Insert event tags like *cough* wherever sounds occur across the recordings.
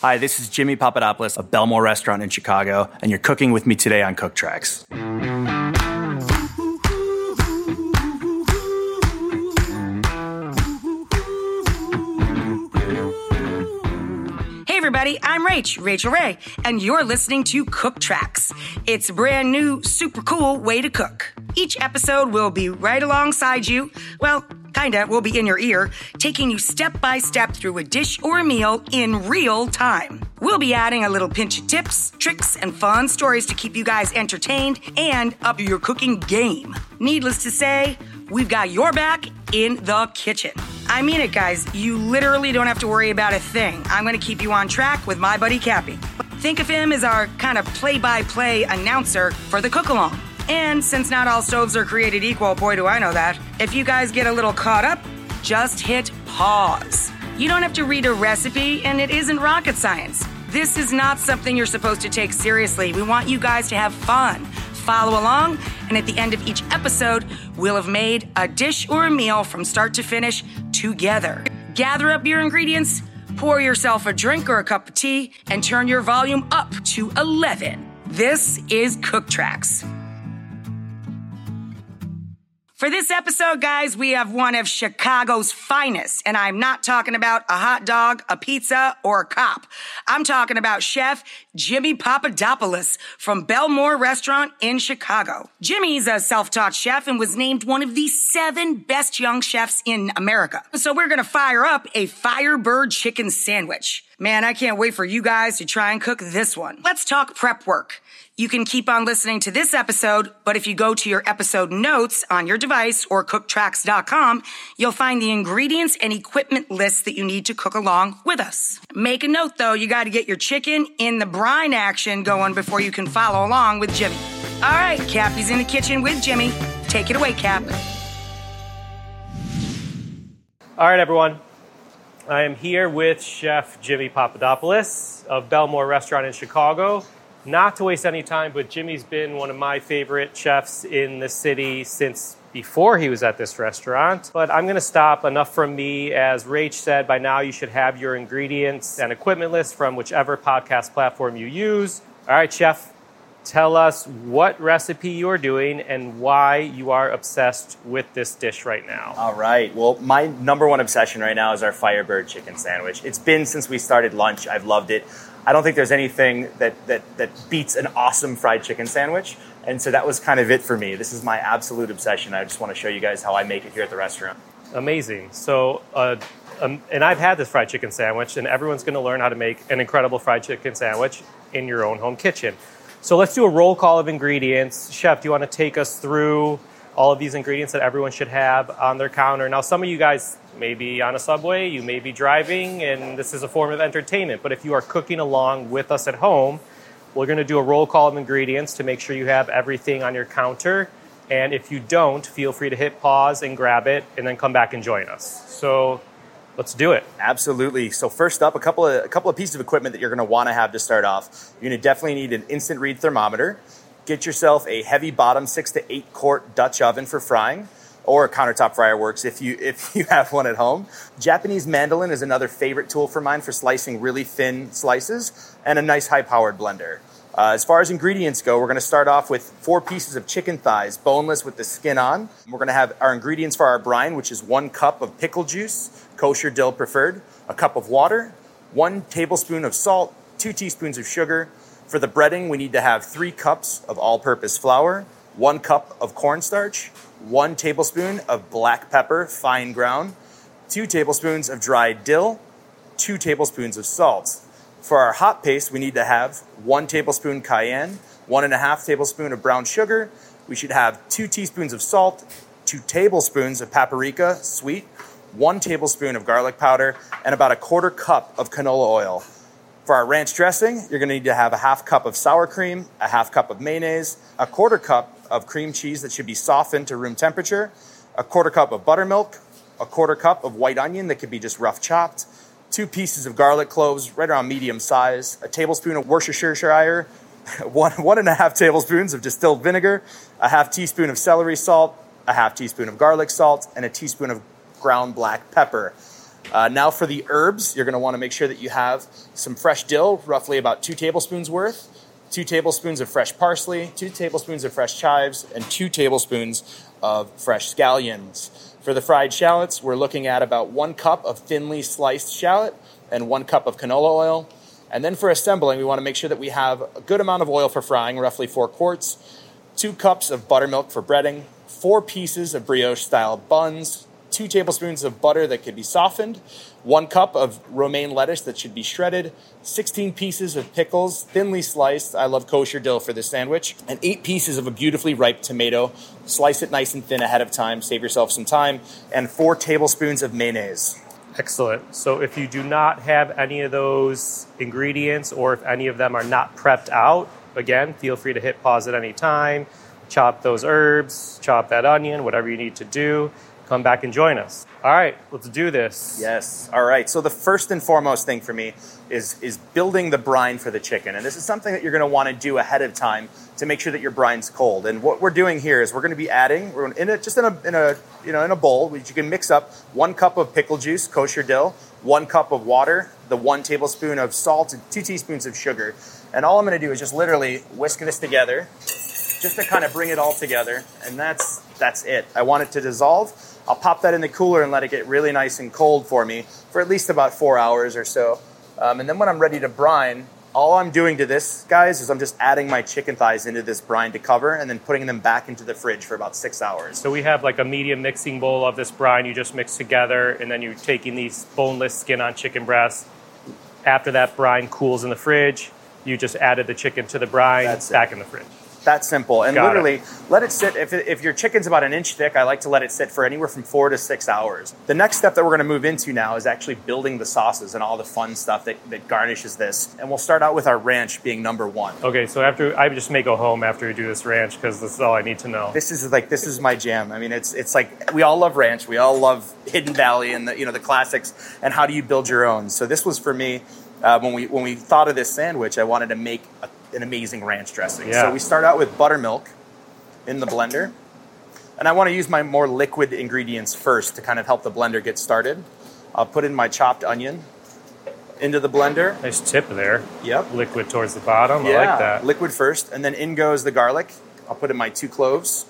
Hi, this is Jimmy Papadopoulos of Bellemore Restaurant in Chicago, and you're cooking with me today on Cook Tracks. Hey everybody, I'm Rach, Rachael Ray, and you're listening to Cook Tracks. It's a brand new, super cool way to cook. Each episode will be right alongside you. Well, kinda, will be in your ear, taking you step by step through a dish or a meal in real time. We'll be adding a little pinch of tips, tricks, and fun stories to keep you guys entertained and up your cooking game. Needless to say, we've got your back in the kitchen. I mean it, guys. You literally don't have to worry about a thing. I'm going to keep you on track with my buddy Cappy. Think of him as our kind of play by play announcer for the cook along. And since not all stoves are created equal, boy, do I know that, if you guys get a little caught up, just hit pause. You don't have to read a recipe, and it isn't rocket science. This is not something you're supposed to take seriously. We want you guys to have fun. Follow along, and at the end of each episode, we'll have made a dish or a meal from start to finish together. Gather up your ingredients, pour yourself a drink or a cup of tea, and turn your volume up to 11. This is Cook Tracks. For this episode, guys, we have one of Chicago's finest, and I'm not talking about a hot dog, a pizza, or a cop. I'm talking about Chef Jimmy Papadopoulos from Bellemore Restaurant in Chicago. Jimmy's a self-taught chef and was named one of the seven best young chefs in America. So we're gonna fire up a Firebird chicken sandwich. Man, I can't wait for you guys to try and cook this one. Let's talk prep work. You can keep on listening to this episode, but if you go to your episode notes on your device or cooktracks.com, you'll find the ingredients and equipment lists that you need to cook along with us. Make a note though, you gotta get your chicken in the brine action going before you can follow along with Jimmy. All right, Cappy's in the kitchen with Jimmy. Take it away, Cap. All right, everyone. I am here with Chef Jimmy Papadopoulos of Bellemore Restaurant in Chicago. Not to waste any time, but Jimmy's been one of my favorite chefs in the city since before he was at this restaurant. But I'm going to stop. Enough from me. As Rach said, by now you should have your ingredients and equipment list from whichever podcast platform you use. All right, Chef, tell us what recipe you're doing and why you are obsessed with this dish right now. All right. Well, my number one obsession right now is our Firebird chicken sandwich. It's been since we started lunch. I've loved it. I don't think there's anything that, that, that beats an awesome fried chicken sandwich. And so that was kind of it for me. This is my absolute obsession. I just want to show you guys how I make it here at the restaurant. Amazing. So, uh, um, and I've had this fried chicken sandwich, and everyone's going to learn how to make an incredible fried chicken sandwich in your own home kitchen. So let's do a roll call of ingredients. Chef, do you want to take us through all of these ingredients that everyone should have on their counter? Now, some of you guys may be on a subway, you may be driving, and this is a form of entertainment. But if you are cooking along with us at home, we're going to do a roll call of ingredients to make sure you have everything on your counter. And if you don't, feel free to hit pause and grab it and then come back and join us. So let's do it. Absolutely. So first up, a couple of a couple of pieces of equipment that you're going to want to have to start off. You're going to definitely need an instant read thermometer. Get yourself a heavy bottom six to eight quart Dutch oven for frying, or a countertop fryer works if you *laughs* if you have one at home. Japanese mandolin is another favorite tool for mine for slicing really thin slices, and a nice high powered blender. Uh, as far as ingredients go, we're going to start off with four pieces of chicken thighs, boneless with the skin on. We're going to have our ingredients for our brine, which is one cup of pickle juice, kosher dill preferred, a cup of water, one tablespoon of salt, two teaspoons of sugar. For the breading, we need to have three cups of all purpose flour, one cup of cornstarch, one tablespoon of black pepper, fine ground, two tablespoons of dried dill, two tablespoons of salt. For our hot paste, we need to have one tablespoon cayenne, one and a half tablespoon of brown sugar. We should have two teaspoons of salt, two tablespoons of paprika, sweet, one tablespoon of garlic powder, and about a quarter cup of canola oil. For our ranch dressing, you're going to need to have a half cup of sour cream, a half cup of mayonnaise, a quarter cup of cream cheese that should be softened to room temperature, a quarter cup of buttermilk, a quarter cup of white onion that could be just rough chopped, two pieces of garlic cloves, right around medium size, a tablespoon of Worcestershire, *laughs* one, one and a half tablespoons of distilled vinegar, a half teaspoon of celery salt, a half teaspoon of garlic salt, and a teaspoon of ground black pepper. Uh, now for the herbs, you're going to want to make sure that you have some fresh dill, roughly about two tablespoons worth, two tablespoons of fresh parsley, two tablespoons of fresh chives, and two tablespoons of fresh scallions. For the fried shallots, we're looking at about one cup of thinly sliced shallot and one cup of canola oil. And then for assembling, we want to make sure that we have a good amount of oil for frying, roughly four quarts, two cups of buttermilk for breading, four pieces of brioche style buns, two tablespoons of butter that could be softened, one cup of romaine lettuce that should be shredded, 16 pieces of pickles, thinly sliced. I love kosher dill for this sandwich, and eight pieces of a beautifully ripe tomato. Slice it nice and thin ahead of time, save yourself some time, and four tablespoons of mayonnaise. Excellent. So if you do not have any of those ingredients or if any of them are not prepped out, again, feel free to hit pause at any time, chop those herbs, chop that onion, whatever you need to do. Come back and join us. All right, let's do this. Yes. All right. So the first and foremost thing for me is is building the brine for the chicken, and this is something that you're going to want to do ahead of time to make sure that your brine's cold. And what we're doing here is we're going to be adding we're in a, just in a in a you know in a bowl which you can mix up one cup of pickle juice, kosher dill, one cup of water, the one tablespoon of salt, and two teaspoons of sugar. And all I'm going to do is just literally whisk this together, just to kind of bring it all together, and that's that's it. I want it to dissolve. I'll pop that in the cooler and let it get really nice and cold for me for at least about four hours or so. Um, and then when I'm ready to brine, all I'm doing to this, guys, is I'm just adding my chicken thighs into this brine to cover and then putting them back into the fridge for about six hours. So we have like a medium mixing bowl of this brine you just mix together, and then you're taking these boneless skin on chicken breasts. After that brine cools in the fridge, you just added the chicken to the brine That's it. back in the fridge. That simple. And Got it. literally, let it sit. If, if your chicken's about an inch thick, I like to let it sit for anywhere from four to six hours. The next step that we're going to move into now is actually building the sauces and all the fun stuff that, that garnishes this. And we'll start out with our ranch being number one. Okay, so after I just may go home after we do this ranch because this is all I need to know. This is like this is my jam. I mean, it's it's like we all love ranch, we all love *laughs* Hidden Valley and the you know the classics. And how do you build your own? So this was for me uh, when we when we thought of this sandwich. I wanted to make a, an amazing ranch dressing. Yeah. So we start out with buttermilk in the blender, and I want to use my more liquid ingredients first to kind of help the blender get started. I'll put in my chopped onion into the blender. Nice tip there. Yep. Liquid towards the bottom. I like that. Liquid first, and then in goes the garlic. I'll put in my two cloves.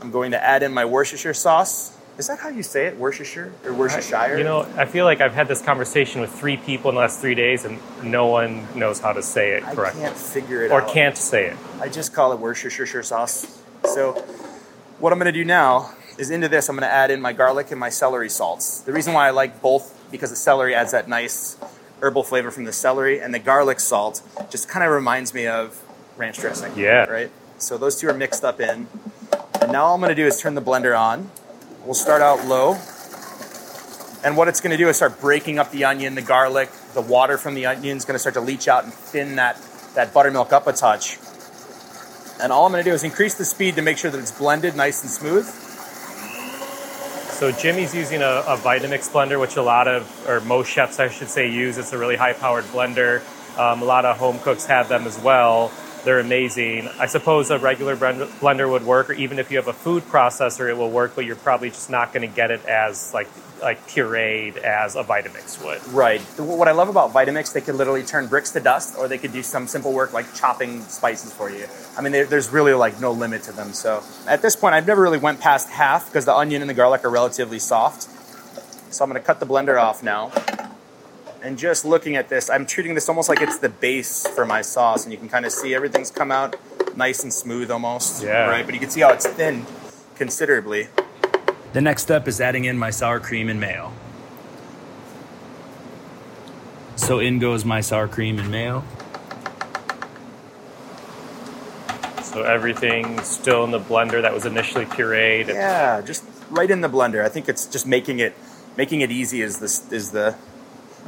I'm going to add in my Worcestershire sauce. Is that how you say it? Worcestershire or Worcestershire? You know, I feel like I've had this conversation with three people in the last three days, and no one knows how to say it correctly. I can't figure it or out. can't say it. I just call it Worcestershire sauce. So, what I'm going to do now is into this, I'm going to add in my garlic and my celery salts. The reason why I like both because the celery adds that nice herbal flavor from the celery, and the garlic salt just kind of reminds me of ranch dressing. Yeah. Right. So those two are mixed up in, and now all I'm going to do is turn the blender on. We'll start out low. And what it's going to do is start breaking up the onion, the garlic, the water from the onion is going to start to leach out and thin that, that buttermilk up a touch. And all I'm going to do is increase the speed to make sure that it's blended nice and smooth. So Jimmy's using a, a Vitamix blender, which a lot of, or most chefs, I should say, use. It's a really high-powered blender. Um, a lot of home cooks have them as well. They're amazing. I suppose a regular blender would work, or even if you have a food processor, it will work. But you're probably just not going to get it as like like pureed as a Vitamix would. Right. What I love about Vitamix, they could literally turn bricks to dust, or they could do some simple work like chopping spices for you. I mean, there's really like no limit to them. So at this point, I've never really went past half because the onion and the garlic are relatively soft. So I'm going to cut the blender off now. And just looking at this, I'm treating this almost like it's the base for my sauce, and you can kind of see everything's come out nice and smooth almost. Yeah. Right. But you can see how it's thinned considerably. The next step is adding in my sour cream and mayo. So in goes my sour cream and mayo. So everything's still in the blender that was initially pureed. Yeah, just right in the blender. I think it's just making it making it easy is this is the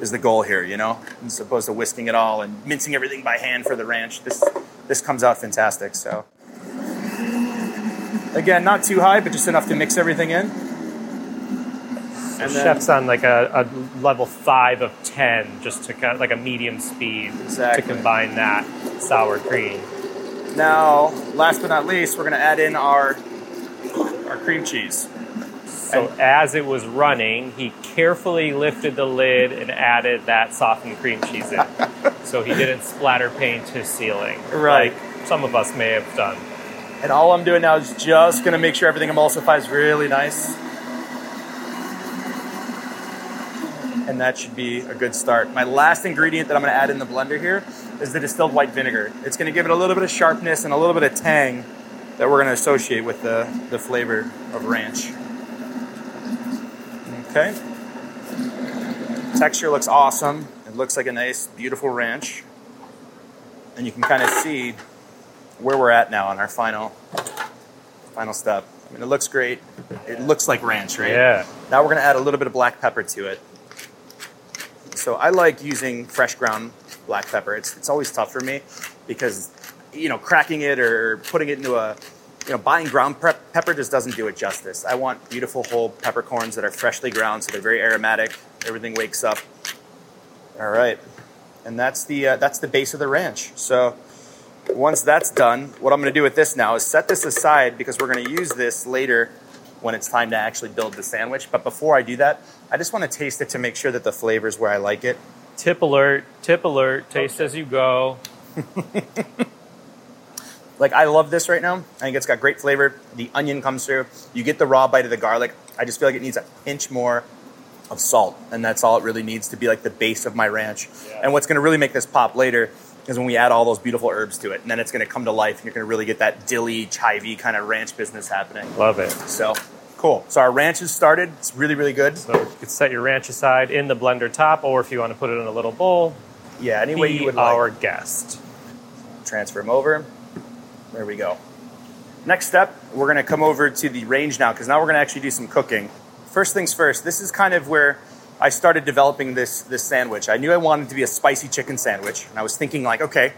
is the goal here, you know, as opposed to whisking it all and mincing everything by hand for the ranch. This this comes out fantastic. So again, not too high, but just enough to mix everything in. So And then- chef's on like a, a level five of ten, just to kind of like a medium speed Exactly. to combine that sour cream. Now, last but not least, we're going to add in our our cream cheese. So And- as it was running, he carefully lifted the lid and added that softened cream cheese in, *laughs* so he didn't splatter paint his ceiling, Right. like some of us may have done. And all I'm doing now is just gonna make sure everything emulsifies really nice. And that should be a good start. My last ingredient that I'm gonna add in the blender here is the distilled white vinegar. It's gonna give it a little bit of sharpness and a little bit of tang that we're gonna associate with the, the flavor of ranch. Okay. Texture looks awesome. It looks like a nice, beautiful ranch. And you can kind of see where we're at now on our final final step. I mean, it looks great. It looks like ranch, right? Yeah. Now we're gonna add a little bit of black pepper to it. So I like using fresh ground black pepper. It's it's always tough for me because you know cracking it or putting it into a you know buying ground prep pepper just doesn't do it justice. I want beautiful whole peppercorns that are freshly ground, so they're very aromatic. Everything wakes up. All right, and that's the uh, that's the base of the ranch. So once that's done, what I'm going to do with this now is set this aside because we're going to use this later when it's time to actually build the sandwich. But before I do that, I just want to taste it to make sure that the flavor is where I like it. Tip alert! Tip alert! Taste as you go. *laughs* Like I love this right now. I think it's got great flavor. The onion comes through. You get the raw bite of the garlic. I just feel like it needs a pinch more of salt, and that's all it really needs to be like the base of my ranch. Yeah. And what's going to really make this pop later is when we add all those beautiful herbs to it, and then it's going to come to life, and you're going to really get that dilly, chivy kind of ranch business happening. Love it. So cool. So our ranch has started. It's really, really good. So you could set your ranch aside in the blender top, or if you want to put it in a little bowl, Yeah, any way you would our like. guest. Transfer them over. There we go. Next step, we're to come over to the range now because now we're to actually do some cooking. First things first, this is kind of where I started developing this this sandwich. I knew I wanted to be a spicy chicken sandwich, and I was thinking like, okay,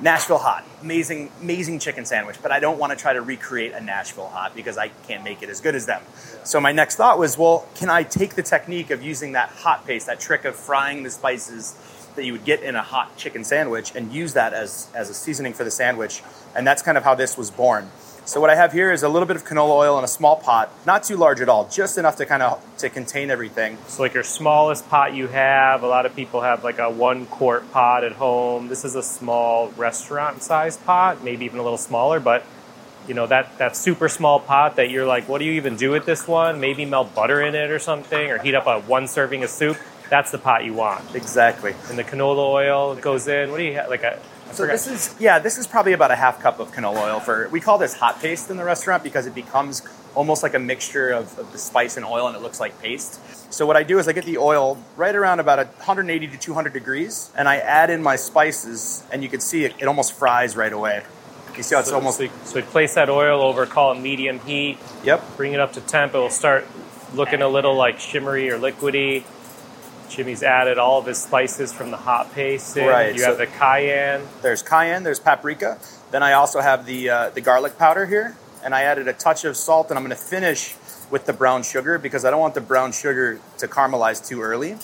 Nashville hot, amazing, amazing chicken sandwich, but I don't want to try to recreate a Nashville hot because I can't make it as good as them. So my next thought was, well, can I take the technique of using that hot paste, that trick of frying the spices that you would get in a hot chicken sandwich, and use that as as a seasoning for the sandwich? And that's kind of how this was born. So what I have here is a little bit of canola oil in a small pot, not too large at all, just enough to kind of to contain everything. So like your smallest pot you have, a lot of people have like a one quart pot at home. This is a small restaurant size pot, maybe even a little smaller, but you know that that super small pot that you're like, what do you even do with this one? Maybe melt butter in it or something, or heat up a one serving of soup. That's the pot you want. Exactly. And the canola oil goes in. What do you have? Like a I So forgot. this is yeah, this is probably about a half cup of canola oil for. We call this hot paste in the restaurant because it becomes almost like a mixture of, of the spice and oil, and it looks like paste. So what I do is I get the oil right around about 180 to 200 degrees, and I add in my spices, and you can see it, it almost fries right away. You see how it's so, almost so, you- so you place that oil over, call it medium heat, yep. bring it up to temp. It will start looking a little like shimmery or liquidy. Jimmy's added all of his spices from the hot paste. In. Right, You so- have the cayenne. There's cayenne, there's paprika. Then I also have the uh, the garlic powder here, and I added a touch of salt, and I'm going to finish with the brown sugar because I don't want the brown sugar to caramelize too early.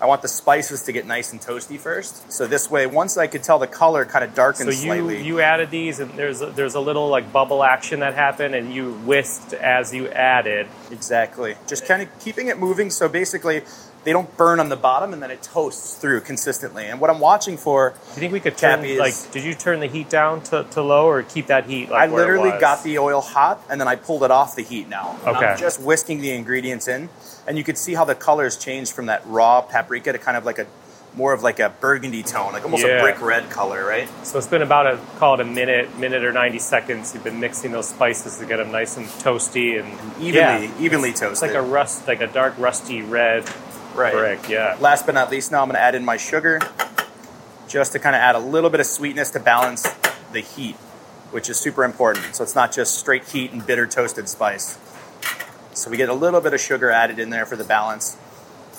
I want the spices to get nice and toasty first. So this way, once I could tell the color kind of So darkens you slightly. you added these, and there's a, there's a little like bubble action that happened, and you whisked as you added. exactly. Just kind of keeping it moving. So basically, they don't burn on the bottom, and then it toasts through consistently. And what I'm watching for, Do you think we could turn is- like? Did you turn the heat down to, to low, or keep that heat? Like I literally got the oil hot, and then I pulled it off the heat now. Okay. I'm just whisking the ingredients in, and you could see how the colors changed from that raw paprika to kind of like a more of like a burgundy tone, like almost Yeah. a brick red color, right? So it's been about a call it a minute, minute or ninety seconds. You've been mixing those spices to get them nice and toasty and Evenly, Yeah. evenly It's toasted. like a rust, like a dark rusty red right. brick. Yeah. Last but not least, now I'm going to add in my sugar, just to kind of add a little bit of sweetness to balance the heat, which is super important. So it's not just straight heat and bitter toasted spice. So we get a little bit of sugar added in there for the balance.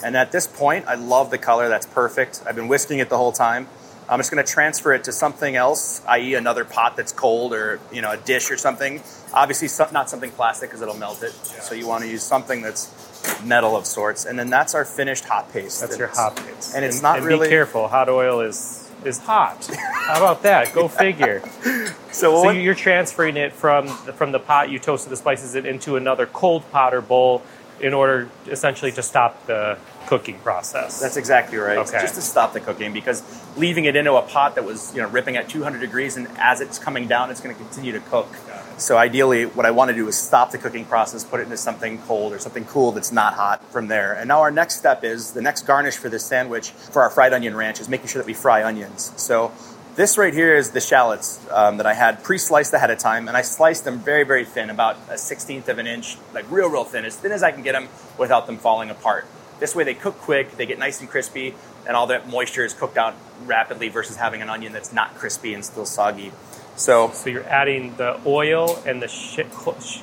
And at this point, I love the color. That's perfect. I've been whisking it the whole time. I'm just going to transfer it to something else, i.e., another pot that's cold or you know a dish or something. Obviously, not something plastic because it'll melt it. So you want to use something that's metal of sorts. And then that's our finished hot paste. That's And your hot paste. and it's not and really- Be careful. Hot oil is is hot. How about that? Go *laughs* figure. *laughs* So, So you're transferring it from the, from the pot you toasted the spices in into another cold pot or bowl. in order essentially to stop the cooking process. That's exactly right. Okay. Just to stop the cooking because leaving it into a pot that was you know ripping at 200 degrees and as it's coming down, it's going to continue to cook. So ideally, what I want to do is stop the cooking process, put it into something cold or something cool that's not hot from there. And now our next step is the next garnish for this sandwich for our fried onion ranch is making sure that we fry onions. So this right here is the shallots um, that I had pre-sliced ahead of time, and I sliced them very, very thin, about a sixteenth of an inch, like real, real thin, as thin as I can get them without them falling apart. This way, they cook quick, they get nice and crispy, and all that moisture is cooked out rapidly versus having an onion that's not crispy and still soggy. So So you're adding the oil and the sh-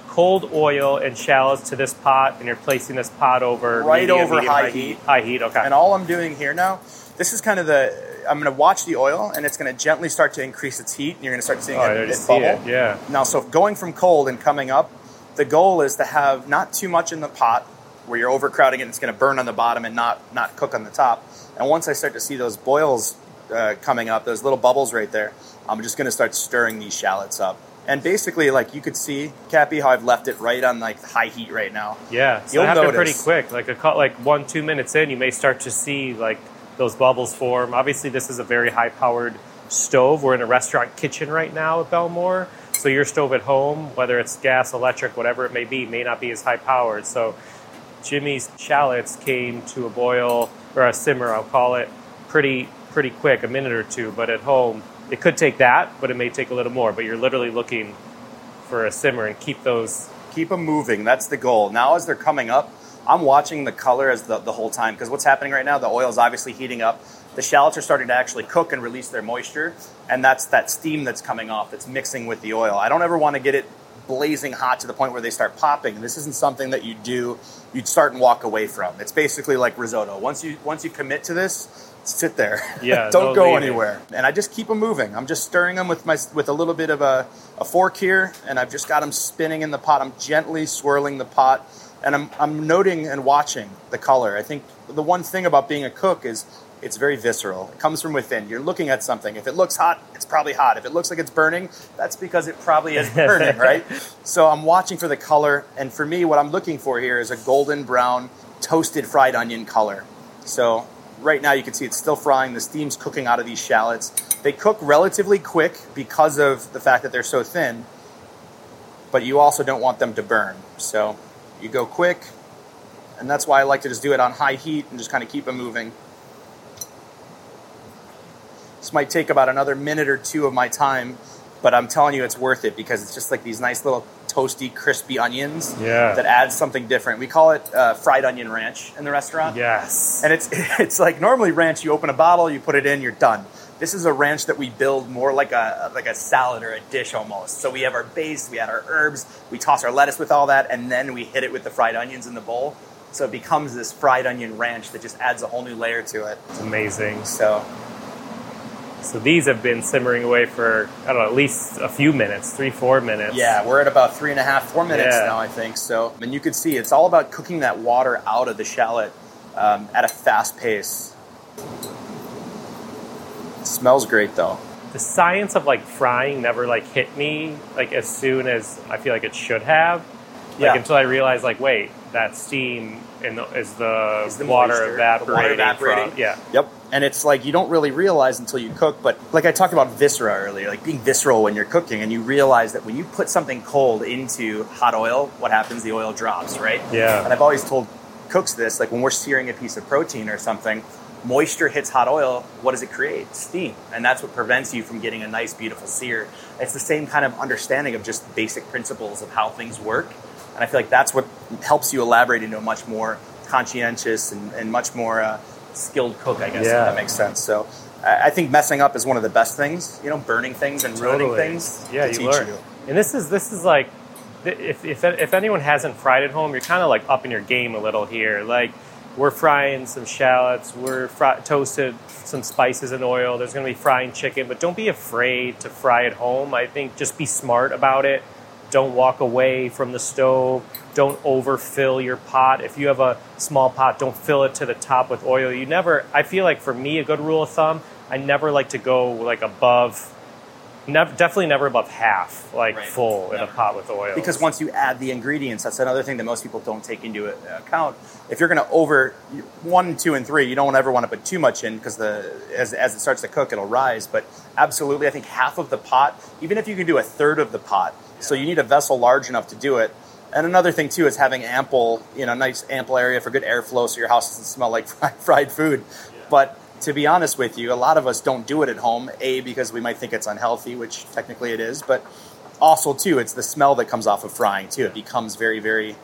cold oil and shallots to this pot, and you're placing this pot over Right medium, over medium, high heat. heat. High heat. Okay. And all I'm doing here now, this is kind of the, I'm going to watch the oil and it's going to gently start to increase its heat and you're going to start seeing oh, it, it see bubble. it. Yeah. Now, so going from cold and coming up, the goal is to have not too much in the pot where you're overcrowding it and it's going to burn on the bottom and not, not cook on the top. And once I start to see those boils uh, coming up, those little bubbles right there, I'm just going to start stirring these shallots up. And basically, like you could see, Cappy, how I've left it right on like high heat right now. Yeah, so You'll have it pretty quick. Like a cut, like one two minutes in, you may start to see like those bubbles form. Obviously, this is a very high powered stove. We're in a restaurant kitchen right now at Bellemore, so your stove at home, whether it's gas, electric, whatever it may be, may not be as high powered. So Jimmy's shallots came to a boil or a simmer, I'll call it, pretty pretty quick, a minute or two. But at home, it could take that, but it may take a little more. But you're literally looking for a simmer and keep those keep them moving. That's the goal. Now, as they're coming up, I'm watching the color as the, the whole time because what's happening right now, the oil is obviously heating up. The shallots are starting to actually cook and release their moisture, and that's that steam that's coming off that's mixing with the oil. I don't ever want to get it blazing hot to the point where they start popping. This isn't something that you do you'd start and walk away from. It's basically like risotto. Once you once you commit to this, sit there. *laughs* Yeah, don't go anywhere. And I just keep them moving. I'm just stirring them with my with a little bit of a, a fork here, and I've just got them spinning in the pot. I'm gently swirling the pot, and I'm I'm noting and watching the color. I think the one thing about being a cook is it's very visceral. It comes from within. You're looking at something. If it looks hot, it's probably hot. If it looks like it's burning, that's because it probably is *laughs* burning, right? So I'm watching for the color, and for me, what I'm looking for here is a golden brown toasted fried onion color. So right now you can see it's still frying. The steam's cooking out of these shallots. They cook relatively quick because of the fact that they're so thin, but you also don't want them to burn. So you go quick, and that's why I like to just do it on high heat and just kind of keep them moving. This might take about another minute or two of my time, but I'm telling you it's worth it because it's just like these nice little toasty, crispy onions Yeah. that adds something different. We call it uh, fried onion ranch in the restaurant. yes. And it's *laughs* it's like normally ranch, you open a bottle, you put it in, you're done. This is a ranch that we build more like a like a salad or a dish almost. So we have our base, we add our herbs, we toss our lettuce with all that, and then we hit it with the fried onions in the bowl. So it becomes this fried onion ranch that just adds a whole new layer to it. It's amazing. So So these have been simmering away for I don't know at least a few minutes, three four minutes. yeah, we're at about three and a half, four minutes Yeah. now, I think. So and you can see it's all about cooking that water out of the shallot um, at a fast pace. It smells great though. The science of like frying never like hit me like as soon as I feel like it should have. Like Yeah. until I realized like wait that steam in the, is the, Is the water, moisture, the evaporating water evaporating. From, yeah. Yep. And it's like you don't really realize until you cook, but like I talked about viscera earlier, like being visceral when you're cooking, and you realize that when you put something cold into hot oil, what happens? The oil drops, right? Yeah. And I've always told cooks this, like when we're searing a piece of protein or something, moisture hits hot oil, what does it create? Steam. And that's what prevents you from getting a nice, beautiful sear. It's the same kind of understanding of just basic principles of how things work. And I feel like that's what helps you elaborate into a much more conscientious and, and much more uh, skilled cook, I guess, Yeah. that makes sense. So I think messing up is one of the best things, you know, burning things and ruining things Yeah, to you teach learn. you. And this is this is like if if if anyone hasn't fried at home, you're kind of like up in your game a little here. Like we're frying some shallots, we're fry- toasted some spices and oil. There's going to be frying chicken, but don't be afraid to fry at home. I think just be smart about it. Don't walk away from the stove. Don't overfill your pot. If you have a small pot, don't fill it to the top with oil. You never. I feel like for me, a good rule of thumb, I never like to go like above nev- definitely never above half, like Right. full in a pot with oil. Because once you add the ingredients, that's another thing that most people don't take into uh, account. If you're going to over one, two, and three, you don't ever want to put too much in because the as, as it starts to cook, it'll rise. But absolutely, I think half of the pot, even if you can do a third of the pot, so you need a vessel large enough to do it. And another thing too is having ample, you know, nice ample area for good airflow, so your house doesn't smell like fried, *laughs* fried food. But to be honest with you, a lot of us don't do it at home. A because we might think it's unhealthy, which technically it is, but also too, it's the smell that comes off of frying too. It becomes very, very.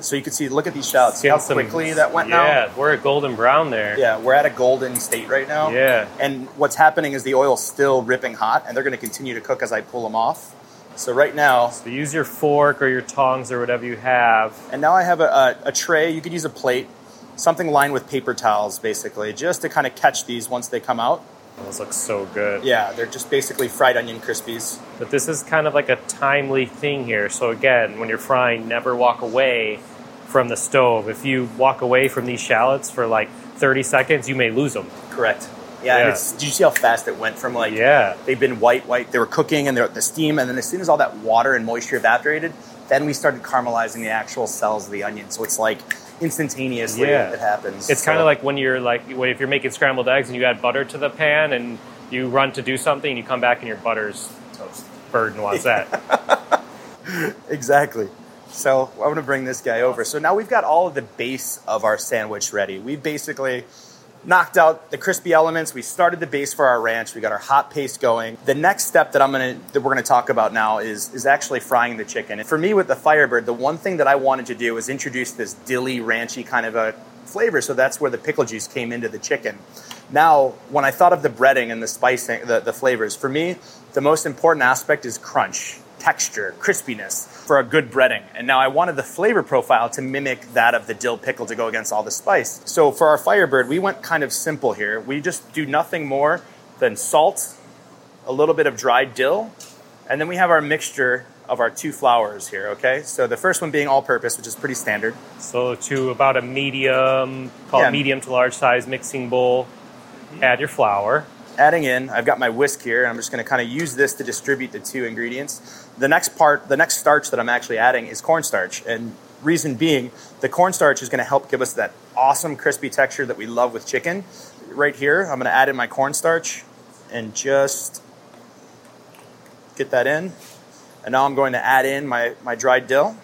So you can see, look at these shallots. See how some- quickly that went now. Yeah, we're at golden brown there. Yeah, we're at a golden state right now. Yeah. And what's happening is the oil's still ripping hot, and they're going to continue to cook as I pull them off. So right now, So use your fork or your tongs or whatever you have. and now I have a, a, a tray. You could use a plate, something lined with paper towels, basically, just to kind of catch these once they come out. Those look so good. Yeah, they're just basically fried onion crispies. But this is kind of like a timely thing here. So again, when you're frying, never walk away from the stove. If you walk away from these shallots for like 30 seconds, you may lose them. Correct. Yeah, and it's, did you see how fast it went from like Yeah. they've been white, white. They were cooking and they're the steam, and then as soon as all that water and moisture evaporated, then we started caramelizing the actual cells of the onion. So it's like instantaneously Yeah. it happens. It's kind of like when you're like if you're making scrambled eggs and you add butter to the pan and you run to do something and you come back and your butter's toast. Bird wants that. *laughs* exactly. So I'm going to bring this guy over. So now we've got all of the base of our sandwich ready. We basically knocked out the crispy elements. We started the base for our ranch. We got our hot paste going. The next step that I'm to that we're to talk about now is is actually frying the chicken. And for me with the Firebird, the one thing that I wanted to do was introduce this dilly ranchy kind of a flavor. So that's where the pickle juice came into the chicken. Now, when I thought of the breading and the spicing, the, the flavors, for me, the most important aspect is crunch, texture, crispiness for a good breading. And now I wanted the flavor profile to mimic that of the dill pickle to go against all the spice. So for our Firebird, we went kind of simple here. We just do nothing more than salt, a little bit of dried dill, and then we have our mixture of our two flours here, okay? So the first one being all purpose, which is pretty standard. so to about a medium, call Yeah. it medium to large size mixing bowl, add your flour. adding in, I've got my whisk here, and I'm just going to kind of use this to distribute the two ingredients. The next part, the next starch that I'm actually adding is cornstarch, and reason being, the cornstarch is going to help give us that awesome crispy texture that we love with chicken. Right here, I'm going to add in my cornstarch and just get that in. And now I'm going to add in my, my dried dill.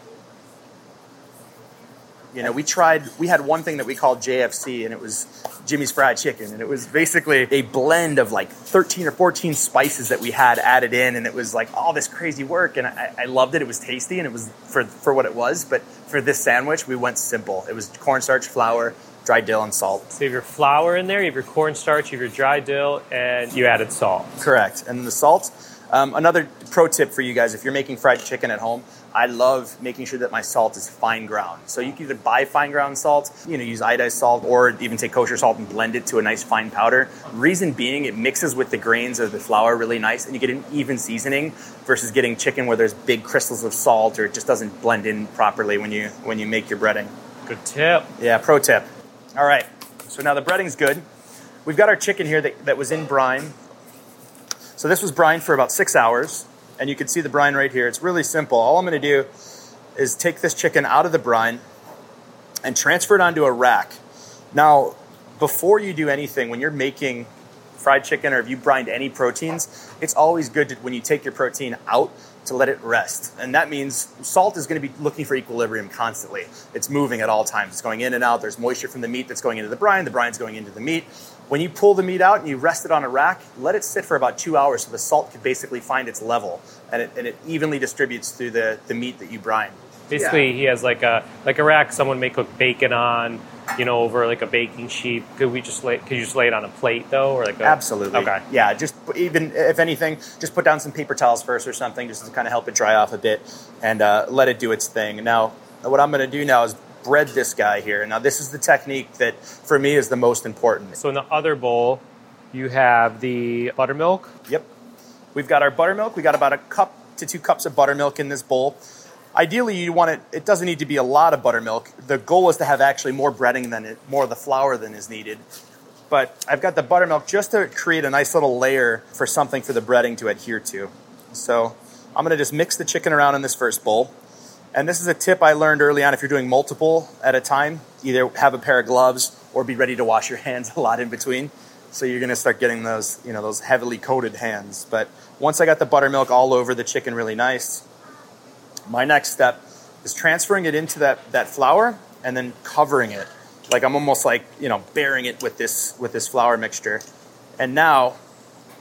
You know, we tried, we had one thing that we called JFC, and it was Jimmy's Fried Chicken. And it was basically a blend of like 13 or 14 spices that we had added in, and it was like all this crazy work. And I, I loved it. It was tasty, and it was for, for what it was. But for this sandwich, we went simple. It was cornstarch, flour, dried dill, and salt. So you have your flour in there, you have your cornstarch, you have your dry dill, and you added salt. Correct. And the salt. Um, another pro tip for you guys if you're making fried chicken at home, I love making sure that my salt is fine ground. So you can either buy fine ground salt, you know, use iodized salt, or even take kosher salt and blend it to a nice fine powder. Reason being, it mixes with the grains of the flour really nice, and you get an even seasoning versus getting chicken where there's big crystals of salt or it just doesn't blend in properly when you when you make your breading. Good tip. Yeah, pro tip. All right, so now the breading's good. We've got our chicken here that, that was in brine. So this was brine for about six hours, and you can see the brine right here. It's really simple. All I'm going to do is take this chicken out of the brine and transfer it onto a rack. Now, before you do anything, when you're making fried chicken or if you brined any proteins, it's always good to, when you take your protein out to let it rest. And that means salt is going to be looking for equilibrium constantly. It's moving at all times. It's going in and out. There's moisture from the meat that's going into the brine. The brine's going into the meat. When you pull the meat out and you rest it on a rack, let it sit for about two hours so the salt can basically find its level and it, and it evenly distributes through the, the meat that you brine. Basically, he has like a like a rack someone may cook bacon on, you know, over like a baking sheet. Could we just lay? Could you just lay it on a plate though, or like a, Absolutely. Okay. Yeah, just even if anything, just put down some paper towels first or something, just to kind of help it dry off a bit, and uh, let it do its thing. Now, what I'm going to do now is bread this guy here. Now, this is the technique that for me is the most important. So in the other bowl, you have the buttermilk. Yep. We've got our buttermilk. We got about a cup to two cups of buttermilk in this bowl. Ideally, you want it. It doesn't need to be a lot of buttermilk. The goal is to have actually more breading than it, more of the flour than is needed. but I've got the buttermilk just to create a nice little layer for something for the breading to adhere to. So I'm gonna just mix the chicken around in this first bowl. And this is a tip I learned early on if you're doing multiple at a time, either have a pair of gloves or be ready to wash your *laughs* hands a lot in between. So you're gonna start getting those, you know, those heavily coated hands. But once I got the buttermilk all over the chicken really nice, my next step is transferring it into that, that flour and then covering it. Like I'm almost like, you know, bearing it with this with this flour mixture. And now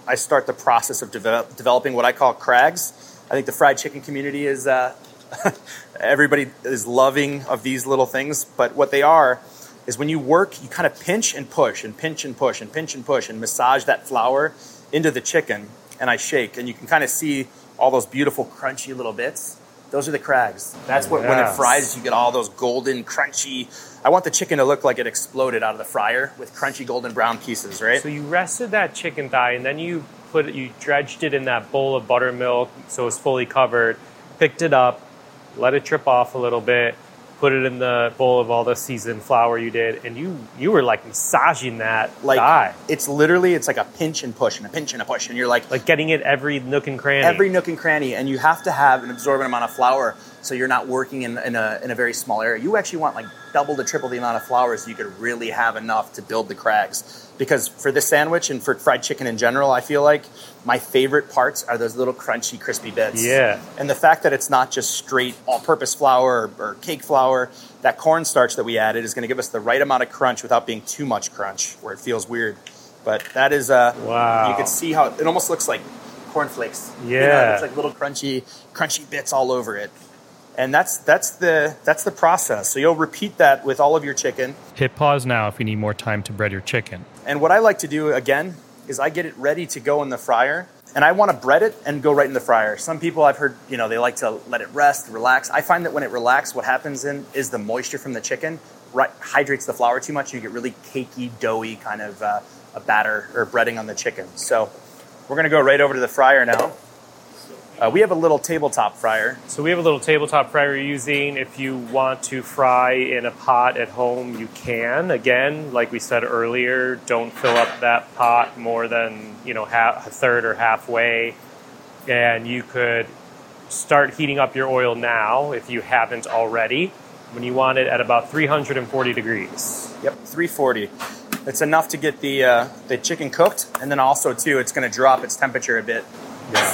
I start the process of develop, developing what I call crags. I think the fried chicken community is uh, *laughs* everybody is loving of these little things, but what they are is when you work, you kind of pinch and push and pinch and push and pinch and push and massage that flour into the chicken. And I shake, and you can kind of see all those beautiful crunchy little bits. Those are the crags. That's what when it fries, you get all those golden, crunchy. I want the chicken to look like it exploded out of the fryer with crunchy golden brown pieces, right? So you rested that chicken thigh, and then you put it, you dredged it in that bowl of buttermilk, so it's fully covered. Picked it up, let it trip off a little bit, put it in the bowl of all the seasoned flour you did, and you you were like massaging that like it's literally it's like a pinch and push and a pinch and a push, and you're like like getting it every nook and cranny. every nook and cranny, and you have to have an absorbent amount of flour so you're not working in, in, a, in a very small area. You actually want like double to triple the amount of flour so you could really have enough to build the crags. Because for this sandwich and for fried chicken in general, I feel like my favorite parts are those little crunchy, crispy bits. Yeah. And the fact that it's not just straight all-purpose flour or, or cake flour, that cornstarch that we added is going to give us the right amount of crunch without being too much crunch, where it feels weird. But that is, uh, Wow. You can see how it almost looks like cornflakes. You know, Yeah. it's like little crunchy, crunchy bits all over it. And that's that's the that's the process. So you'll repeat that with all of your chicken. Hit pause now if you need more time to bread your chicken. And what I like to do again is I get it ready to go in the fryer, and I want to bread it and go right in the fryer. Some people I've heard, you know, they like to let it rest, relax. I find that when it relaxes, what happens in is the moisture from the chicken right, hydrates the flour too much, and you get really cakey, doughy kind of uh, a batter or breading on the chicken. So we're gonna go right over to the fryer now. Uh, we have a little tabletop fryer. So we have a little tabletop fryer you're using. If you want to fry in a pot at home, you can. Again, like we said earlier, don't fill up that pot more than you know half, a third or halfway, and you could start heating up your oil now if you haven't already. When you want it at about 340 degrees. Yep, 340. It's enough to get the uh, the chicken cooked, and then also too, it's going to drop its temperature a bit.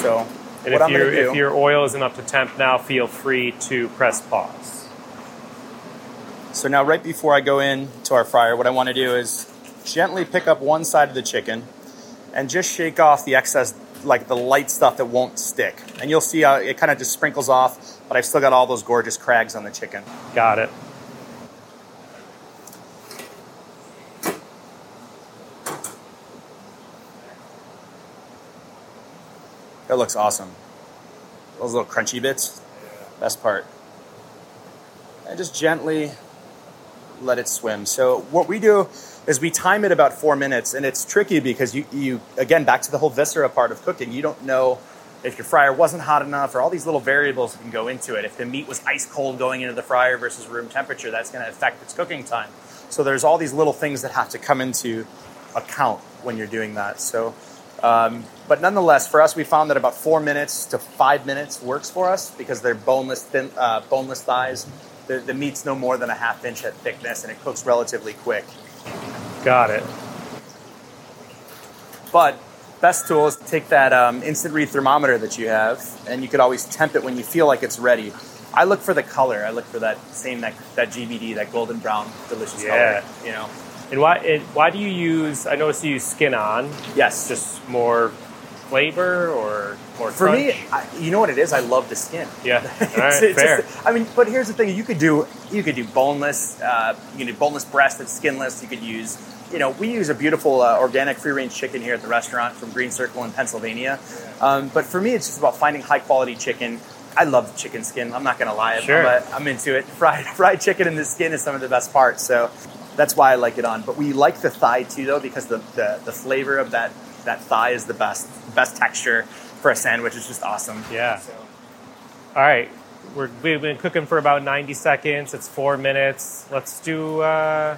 So And what if, I'm your do, if your oil isn't up to temp now, feel free to press pause. so now right before I go in to our fryer, what I want to do is gently pick up one side of the chicken and just shake off the excess, like the light stuff that won't stick. And you'll see how it kind of just sprinkles off, but I've still got all those gorgeous crags on the chicken. Got it. That looks awesome. Those little crunchy bits, best part. And just gently let it swim. So what we do is we time it about four minutes, and it's tricky because you, you again back to the whole viscera part of cooking. You don't know if your fryer wasn't hot enough, or all these little variables that can go into it. If the meat was ice cold going into the fryer versus room temperature, that's going to affect its cooking time. So there's all these little things that have to come into account when you're doing that. So, um, but nonetheless, for us, we found that about four minutes to five minutes works for us because they're boneless, thin, uh, boneless thighs. The, the meat's no more than a half inch at thickness, and it cooks relatively quick. Got it. But best tool is to take that um, instant read thermometer that you have, and you could always temp it when you feel like it's ready. I look for the color. I look for that same that, that GBD, that golden brown, delicious Yeah. color. You know. And why and why do you use? I noticed you use skin on. Yes. Just more flavor or more For crunch? me, I, you know what it is? I love the skin. Yeah. *laughs* All It's- right. it's fair. just- I mean, but here's the thing: you could do you could do boneless, uh, you do boneless breast that's skinless. You could use, you know, we use a beautiful uh, organic free range chicken here at the restaurant from Green Circle in Pennsylvania. Um, but for me, it's just about finding high quality chicken. I love chicken skin. I'm not gonna lie. Sure. I'm, I'm into it. *laughs* Fried fried chicken and the skin is some of the best parts. So that's why I like it on. But we like the thigh too, though, because the, the, the flavor of that that thigh is the best best texture for a sandwich. It's just awesome. Yeah. So- All right. We're, we've been cooking for about 90 seconds. It's four minutes. Let's do uh,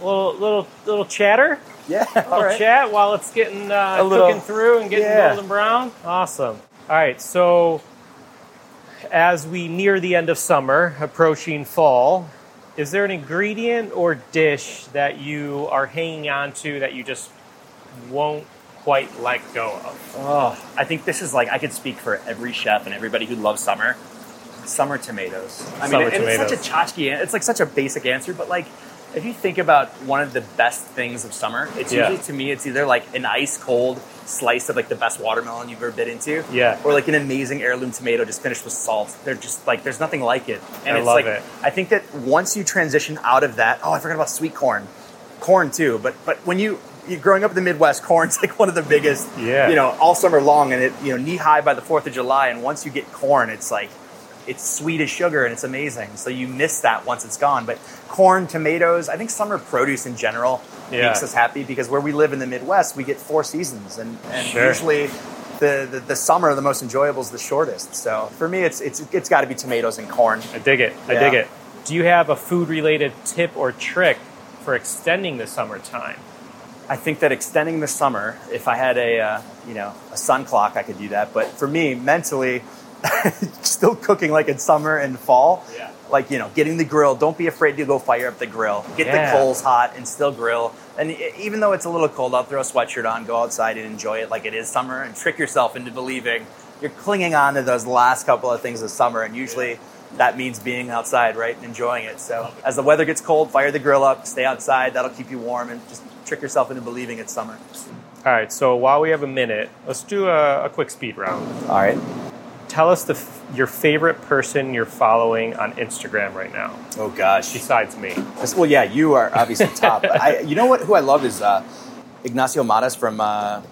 a little, little, little chatter. Yeah, *laughs* all We'll right. chat while it's getting uh, A little- cooking through and getting yeah. golden brown. Awesome. All right, so as we near the end of summer, approaching fall, is there an ingredient or dish that you are hanging on to that you just won't quite let go of? Oh, I think this is like I could speak for every chef and everybody who loves summer. Summer tomatoes. I Summer mean, tomatoes. it's such a tchotchke. It's like such a basic answer, but like if you think about one of the best things of summer, it's Yeah. usually to me it's either like an ice cold slice of like the best watermelon you've ever bit into, Yeah. or like an amazing heirloom tomato just finished with salt. They're just like there's nothing like it. And I it's love like it. I think that once you transition out of that, oh, I forgot about sweet corn, corn too. But but when you you growing up in the Midwest, corn's like one of the biggest. Yeah. You know, all summer long, and it you know knee high by the Fourth of July. And once you get corn, it's like it's sweet as sugar and it's amazing. So you miss that once it's gone. But corn, tomatoes, I think summer produce in general Yeah. makes us happy because where we live in the Midwest, we get four seasons, and, and Sure. usually. The, the, the summer, the most enjoyable is the shortest. So for me, it's it's it's got to be tomatoes and corn. I dig it. I dig it. Do you have a food related tip or trick for extending the summertime? I think that extending the summer, if I had a uh, you know a sun clock, I could do that. But for me, mentally, *laughs* still cooking like in summer and fall. Yeah. Like you know, getting the grill. Don't be afraid to go fire up the grill. Get Yeah. the coals hot and still grill. And even though it's a little cold, I'll throw a sweatshirt on, go outside and enjoy it like it is summer, and trick yourself into believing you're clinging on to those last couple of things of summer. And usually. That means being outside, right, and enjoying it. So, as the weather gets cold, fire the grill up, stay outside. That'll keep you warm, and just trick yourself into believing it's summer. All right, so while we have a minute, let's do a, a quick speed round. All right. Tell us the, f- your favorite person you're following on Instagram right now, Oh gosh. besides me. Well, yeah, you are obviously top. *laughs* I, you know what? Who I love is uh, Ignacio Mattos from uh,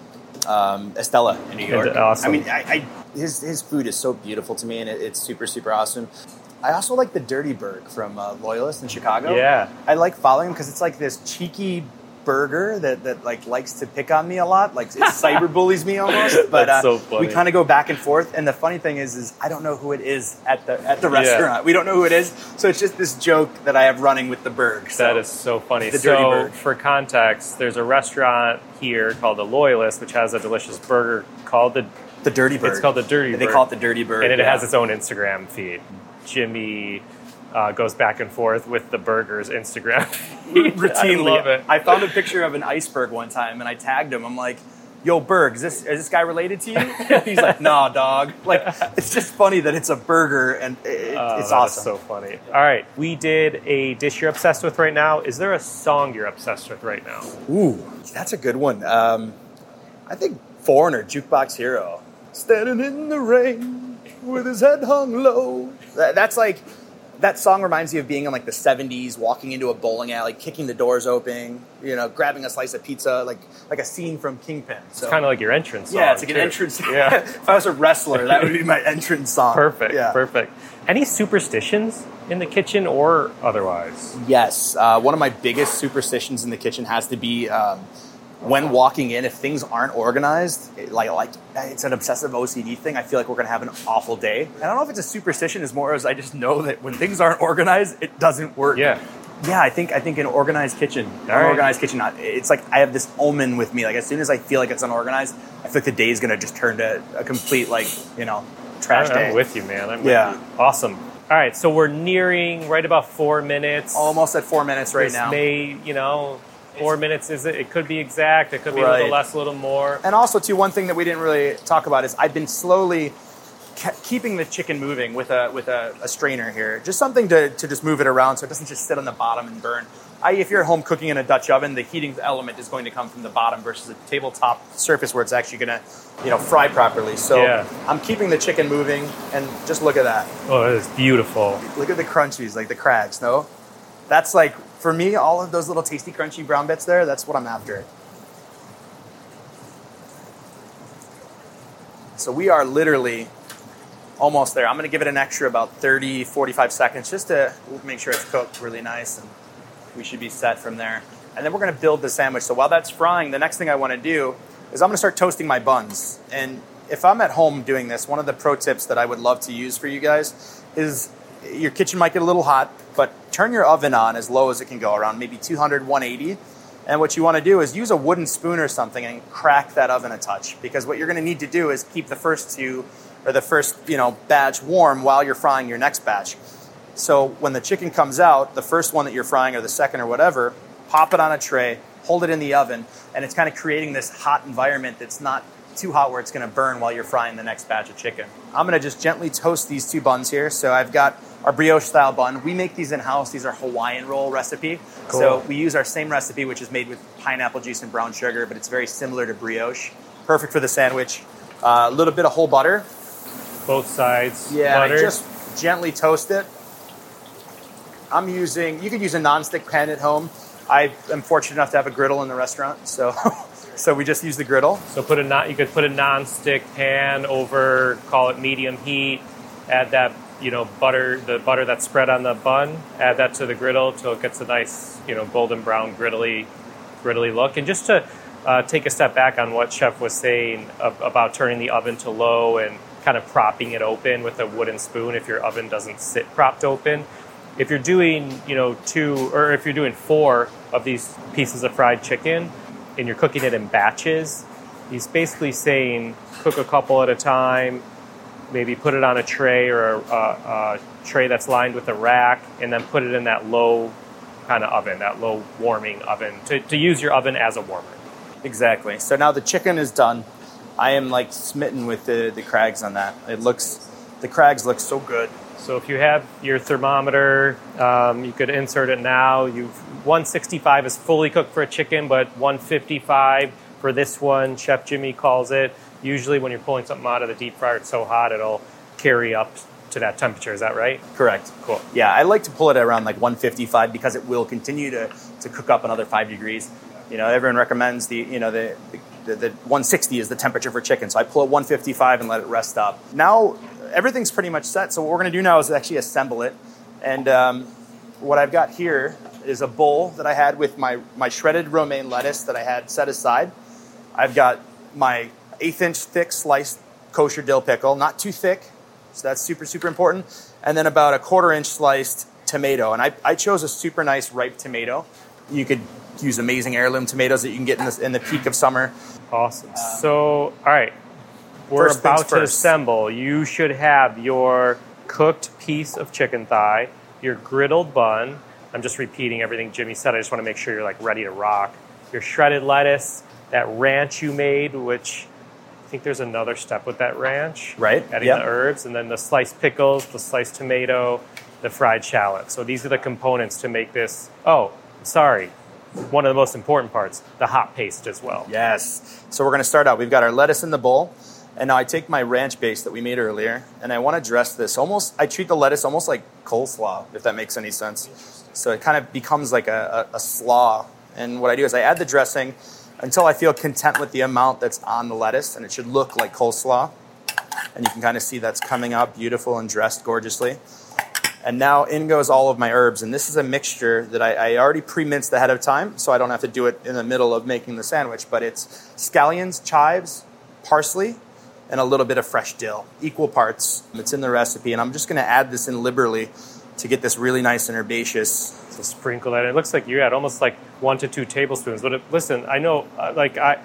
um, Estela in New York. awesome. I mean, I, I, his his food is so beautiful to me, and it, it's super super awesome. I also like the Dirty Burg from uh, Loyalist in Chicago. Yeah. I like following him because it's like this cheeky burger that, that like likes to pick on me a lot, like it cyber bullies me almost. *laughs* But That's uh, so funny. we kind of go back and forth. And the funny thing is, is I don't know who it is at the at the restaurant. We don't know who it is, so it's just this joke that I have running with the Berg. So. That is so funny. The so, for context, there's a restaurant here called the Loyalist, which has a delicious burger called the. the Dirty Bird. It's called the Dirty They Bird. call it the Dirty Bird, and it yeah. has its own Instagram feed. Jimmy uh, goes back and forth with the burger's Instagram *laughs* *laughs* routinely. I love it. I found a picture of an iceberg one time, and I tagged him. I'm like, "Yo, Berg, is this is this guy related to you?" He's like, "Nah, dog." Like, *laughs* it's just funny that it's a burger, and it, Oh, it's awesome. so funny. All right, we did a dish you're obsessed with right now. Is there a song you're obsessed with right now? Ooh, that's a good one. Um, I think Foreigner, Jukebox Hero. Standing in the rain with his head hung low. That- that's like, that song reminds me of being in like the 70s, walking into a bowling alley, kicking the doors open, you know, grabbing a slice of pizza, like like a scene from Kingpin. So, It's kind of like your entrance song. yeah, it's like an entrance. Yeah. *laughs* if I was a wrestler, that would be my *laughs* entrance song. Perfect. Yeah. Perfect. Any superstitions in the kitchen or otherwise? Yes, uh, one of my biggest superstitions in the kitchen has to be um, when walking in. If things aren't organized, it- like like it's an obsessive OCD thing. I feel like we're gonna have an awful day. And I don't know if it's a superstition as more as I just know that when things aren't organized, it doesn't work. Yeah. yeah. I think I think an organized kitchen, an right. organized kitchen. It's like I have this omen with me. Like as soon as I feel like it's unorganized, I feel like the day is gonna just turn to a complete like you know trash I'm day. with you, man. I'm Yeah. with you. Awesome. All right, so we're nearing right about four minutes. Almost at four minutes right This now. may, you know, four minutes is it? It could be exact. It could be a little less, a little more. And also, too, one thing that we didn't really talk about is I've been slowly ke- keeping the chicken moving with a with a, a strainer here. Just something to, to just move it around so it doesn't just sit on the bottom and burn. I, if you're at home cooking in a Dutch oven, the heating element is going to come from the bottom versus the tabletop surface where it's actually going to, you know, fry properly. So Yeah. I'm keeping the chicken moving, and just look at that. Oh, it is beautiful. Look at the crunchies, like the crags. No, that's like for me, all of those little tasty, crunchy brown bits there. That's what I'm after. So we are literally almost there. I'm to give it an extra about 30, 45 seconds just to make sure it's cooked really nice, and we should be set from there. And then we're to build the sandwich. So while that's frying, the next thing I want to do is I'm to start toasting my buns. And if I'm at home doing this, one of the pro tips that I would love to use for you guys is your kitchen might get a little hot, but turn your oven on as low as it can go, around maybe 200, 180. And what you want to do is use a wooden spoon or something and crack that oven a touch because what you're going to need to do is keep the first two or the first you know batch warm while you're frying your next batch. So when the chicken comes out, the first one that you're frying or the second or whatever, pop it on a tray, hold it in the oven, and it's kind of creating this hot environment that's not too hot where it's going to burn while you're frying the next batch of chicken. I'm going to just gently toast these two buns here. So I've got our brioche style bun. We make these in house. These are Hawaiian roll recipe. Cool. So we use our same recipe, which is made with pineapple juice and brown sugar, but it's very similar to brioche. Perfect for the sandwich. Uh, a little bit of whole butter. Both sides. Yeah, buttered. just gently toast it. I'm using. You could use a non-stick pan at home. I am fortunate enough to have a griddle in the restaurant, so *laughs* so we just use the griddle. So put a non, you could put a non-stick pan over, call it medium heat. Add that you know butter, the butter that's spread on the bun. Add that to the griddle till it gets a nice you know golden brown griddly, griddly look. And just to uh, take a step back on what Chef was saying about turning the oven to low and kind of propping it open with a wooden spoon if your oven doesn't sit propped open. If you're doing you know two or if you're doing four of these pieces of fried chicken and you're cooking it in batches, he's basically saying cook a couple at a time, maybe put it on a tray or a, a, a tray that's lined with a rack, and then put it in that low kind of oven, that low warming oven, to, to use your oven as a warmer. Exactly. So now the chicken is done. I am like smitten with the the crags on that. It looks the crags look so good. So if you have your thermometer, um, you could insert it now. You've 165 is fully cooked for a chicken, but 155 for this one, Chef Jimmy calls it. Usually, when you're pulling something out of the deep fryer, it's so hot it'll carry up to that temperature. Is that right? Correct. Cool. Yeah, I like to pull it around like 155 because it will continue to, to cook up another five degrees. You know, everyone recommends the you know the, the the 160 is the temperature for chicken, so I pull it 155 and let it rest up. Now everything's pretty much set. So what we're going to do now is actually assemble it. And um, what I've got here is a bowl that I had with my my shredded romaine lettuce that I had set aside. I've got my eighth inch thick sliced kosher dill pickle, not too thick, so that's super, super important. And then about a quarter inch sliced tomato. And I, I chose a super nice ripe tomato. You could use amazing heirloom tomatoes that you can get in, in the peak of summer. Awesome. So, all right, we're First about to assemble. You should have your cooked piece of chicken thigh, your griddled bun. I'm just repeating everything Jimmy said. I just want to make sure you're like ready to rock. Your shredded lettuce, that ranch you made, which I think there's another step with that ranch. Right, Adding yep. the herbs, and then the sliced pickles, the sliced tomato, the fried shallot. So these are the components to make this. Oh, sorry. One of the most important parts, the hot paste as well. Yes. So we're going to start out. We've got our lettuce in the bowl. And now I take my ranch base that we made earlier, and I want to dress this almost. I treat the lettuce almost like coleslaw, if that makes any sense. So it kind of becomes like a, a, a slaw. And what I do is I add the dressing until I feel content with the amount that's on the lettuce, and it should look like coleslaw. And you can kind of see that's coming out beautiful and dressed gorgeously. And now in goes all of my herbs. And this is a mixture that I, I already pre minced ahead of time, so I don't have to do it in the middle of making the sandwich. But it's scallions, chives, parsley, and a little bit of fresh dill, equal parts. It's in the recipe. And I'm just going to add this in liberally to get this really nice and herbaceous. So sprinkle that. It looks like you had almost like one to two tablespoons. But it, listen, I know, uh, like I,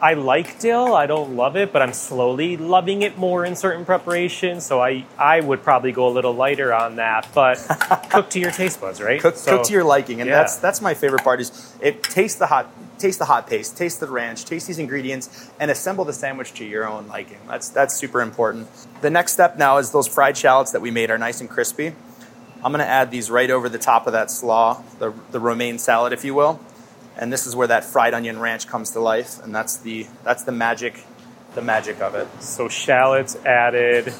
I like dill. I don't love it, but I'm slowly loving it more in certain preparations. So I, I would probably go a little lighter on that. But *laughs* cook to your taste buds, right? Cook, So- cook to your liking. And yeah. that's, that's my favorite part is it taste the hot taste the hot paste, taste the ranch, taste these ingredients, and assemble the sandwich to your own liking. That's that's super important. The next step now is those fried shallots that we made are nice and crispy. I'm to add these right over the top of that slaw, the, the romaine salad, if you will. And this is where that fried onion ranch comes to life, and that's the that's the magic, the magic of it. So shallots added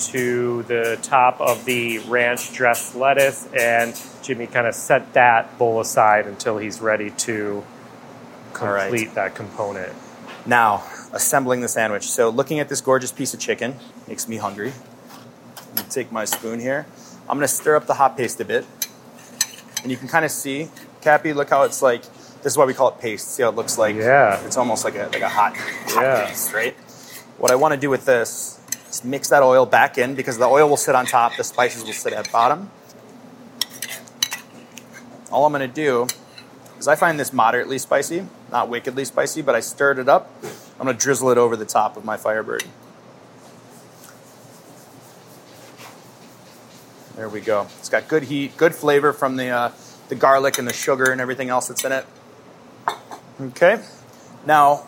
to the top of the ranch dressed lettuce, and Jimmy kind of set that bowl aside until he's ready to All right. complete that component. Now, assembling the sandwich. So, looking at this gorgeous piece of chicken makes me hungry. I'm gonna take my spoon here. I'm going to stir up the hot paste a bit. And you can kind of see, Cappy, look how it's like, this is why we call it paste. See how it looks like? Yeah. It's almost like a, like a hot, hot Yeah. paste, right? What I want to do with this is mix that oil back in because the oil will sit on top, the spices will sit at bottom. All I'm going to do is I find this moderately spicy, not wickedly spicy, but I stirred it up. I'm gonna drizzle it over the top of my Firebird. There we go. It's got good heat, good flavor from the uh, the garlic and the sugar and everything else that's in it. Okay. Now,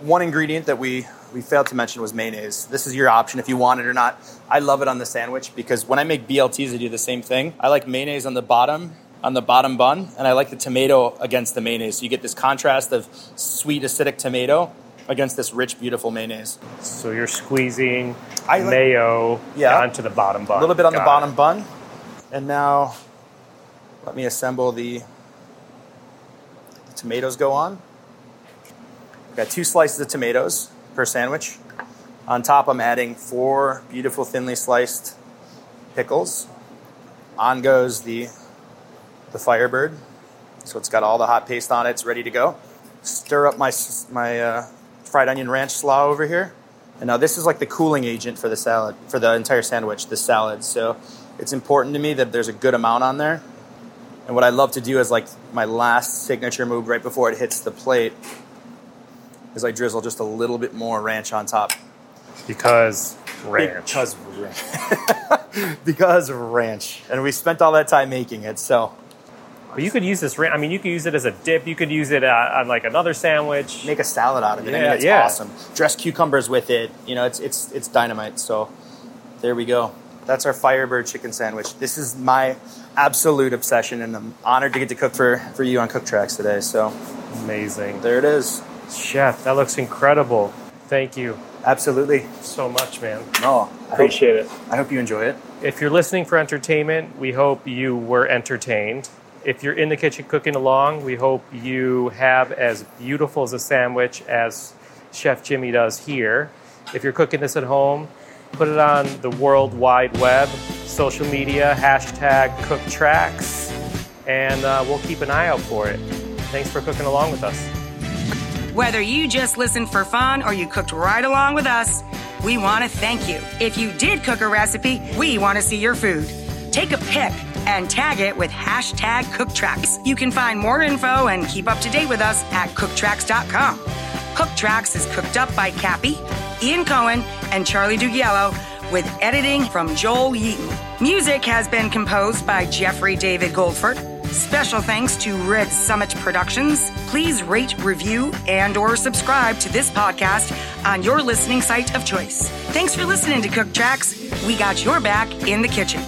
one ingredient that we we failed to mention was mayonnaise. This is your option if you want it or not. I love it on the sandwich because when I make BLTs, I do the same thing. I like mayonnaise on the bottom on the bottom bun, and I like the tomato against the mayonnaise. So you get this contrast of sweet acidic tomato against this rich, beautiful mayonnaise. So you're squeezing like- mayo Yeah. onto the bottom bun. A little bit on the bottom it. bun. And now let me assemble the tomatoes go on. I've got two slices of tomatoes per sandwich. On top, I'm adding four beautiful thinly sliced pickles. On goes the the Firebird. So it's got all the hot paste on it. It's ready to go. Stir up my my uh, fried onion ranch slaw over here. And now this is like the cooling agent for the salad, for the entire sandwich, the salad. So it's important to me that there's a good amount on there. And what I love to do is like my last signature move right before it hits the plate is I drizzle just a little bit more ranch on top. because ranch. Because ranch. *laughs* because ranch. And we spent all that time making it, so But you could use this. ra- I mean, you could use it as a dip. You could use it uh, on like another sandwich. make a salad out of it. I Yeah, mean, it's yeah. awesome. Dress cucumbers with it. You know, it's it's it's dynamite. So there we go. That's our Firebird chicken sandwich. This is my absolute obsession, and I'm honored to get to cook for for you on Cook Tracks today. So Amazing, there it is. chef. That looks incredible. Thank you Absolutely. so much, man. No, I hope, it. I hope you enjoy it. If you're listening for entertainment, we hope you were entertained. If you're in the kitchen cooking along, we hope you have as beautiful as a sandwich as Chef Jimmy does here. If you're cooking this at home, put it on the World Wide Web, social media, hashtag cooktracks, and uh, we'll keep an eye out for it. Thanks for cooking along with us. Whether you just listened for fun or you cooked right along with us, we want to thank you. If you did cook a recipe, we want to see your food. Take a pic and tag it with hashtag cooktracks. You can find more info and keep up to date with us at cooktracks.com. Cooktracks is cooked up by Cappy, Ian Cohen, and Charlie Dugiello with editing from Joel Yeaton. Music has been composed by Jeffrey David Goldford. Special thanks to Red Summit Productions. Please rate, review, and or subscribe to this podcast on your listening site of choice. Thanks for listening to Cook Tracks. We got your back in the kitchen.